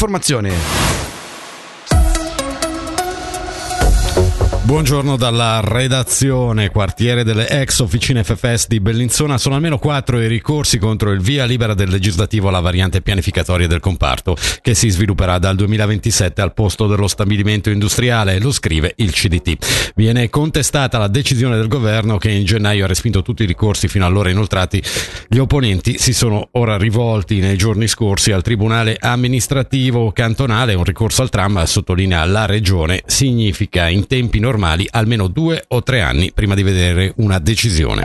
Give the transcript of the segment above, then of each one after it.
l'informazione. Buongiorno dalla redazione, quartiere delle ex officine FFS di Bellinzona. Sono almeno quattro i ricorsi contro il via libera del legislativo alla variante pianificatoria del comparto, che si svilupperà dal 2027 al posto dello stabilimento industriale, lo scrive il CDT. Viene contestata la decisione del governo che in gennaio ha respinto tutti i ricorsi fino allora inoltrati. Gli opponenti si sono ora rivolti nei giorni scorsi al Tribunale amministrativo cantonale. Un ricorso al tram, sottolinea la regione, significa in tempi normali normali almeno due o tre anni prima di vedere una decisione.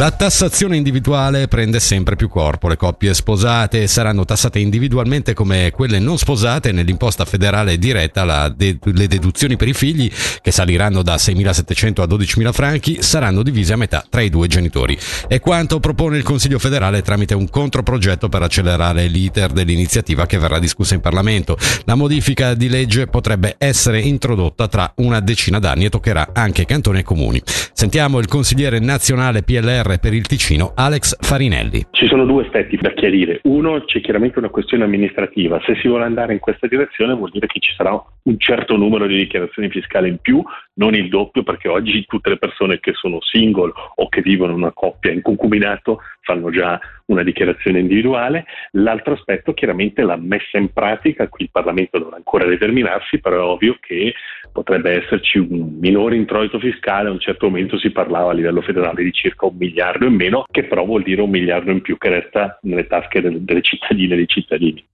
La tassazione individuale prende sempre più corpo. Le coppie sposate saranno tassate individualmente come quelle non sposate nell'imposta federale diretta. De- le deduzioni per i figli, che saliranno da 6.700 a 12.000 franchi, saranno divise a metà tra i due genitori. È quanto propone il Consiglio federale tramite un controprogetto per accelerare l'iter dell'iniziativa che verrà discussa in Parlamento. La modifica di legge potrebbe essere introdotta tra una decina d'anni e toccherà anche cantoni e comuni. Sentiamo il consigliere nazionale PLR per il Ticino, Alex Farinelli. Ci sono due aspetti da chiarire. Uno, c'è chiaramente una questione amministrativa. Se si vuole andare in questa direzione vuol dire che ci sarà un certo numero di dichiarazioni fiscali in più, non il doppio, perché oggi tutte le persone che sono single o che vivono in una coppia in concubinato fanno già una dichiarazione individuale. L'altro aspetto chiaramente la messa in pratica, qui il Parlamento dovrà ancora determinarsi, però è ovvio che potrebbe esserci un minore introito fiscale, a un certo momento si parlava a livello federale di circa un miliardo in meno, che però vuol dire un miliardo in più che resta nelle tasche delle, delle cittadine e dei cittadini.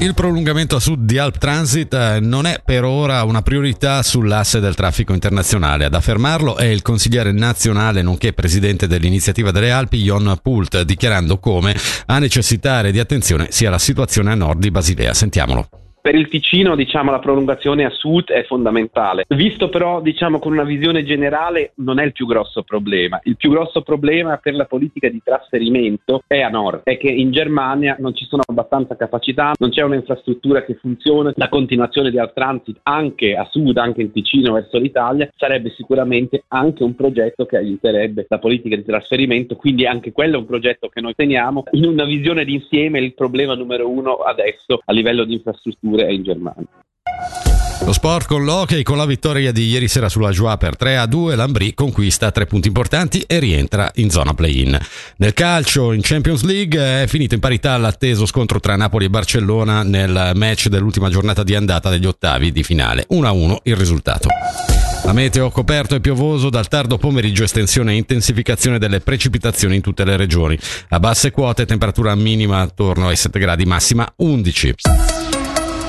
Il prolungamento a sud di Alp Transit eh, non è per ora una priorità sull'asse del traffico internazionale. Ad affermarlo è il consigliere nazionale nonché presidente dell'iniziativa delle Alpi, Jon Pult, dichiarando come a necessitare di attenzione sia la situazione a nord di Basilea. Sentiamolo. Per il Ticino diciamo, la prolungazione a sud è fondamentale. Visto però diciamo, con una visione generale non è il più grosso problema. Il più grosso problema per la politica di trasferimento è a nord, è che in Germania non ci sono abbastanza capacità, non c'è un'infrastruttura che funziona. La continuazione Alt Transit anche a sud, anche in Ticino verso l'Italia, sarebbe sicuramente anche un progetto che aiuterebbe la politica di trasferimento, quindi anche quello è un progetto che noi teniamo. In una visione d'insieme il problema numero uno adesso a livello di infrastruttura pure è in Germania. Lo sport con l'hockey con la vittoria di ieri sera sulla Joie per 3 a 2 Lambri conquista tre punti importanti e rientra in zona play-in. Nel calcio in Champions League è finito in parità l'atteso scontro tra Napoli e Barcellona nel match dell'ultima giornata di andata degli ottavi di finale. 1 a 1 il risultato. La meteo coperto e piovoso dal tardo pomeriggio estensione e intensificazione delle precipitazioni in tutte le regioni. A basse quote temperatura minima attorno ai 7 gradi, massima 11.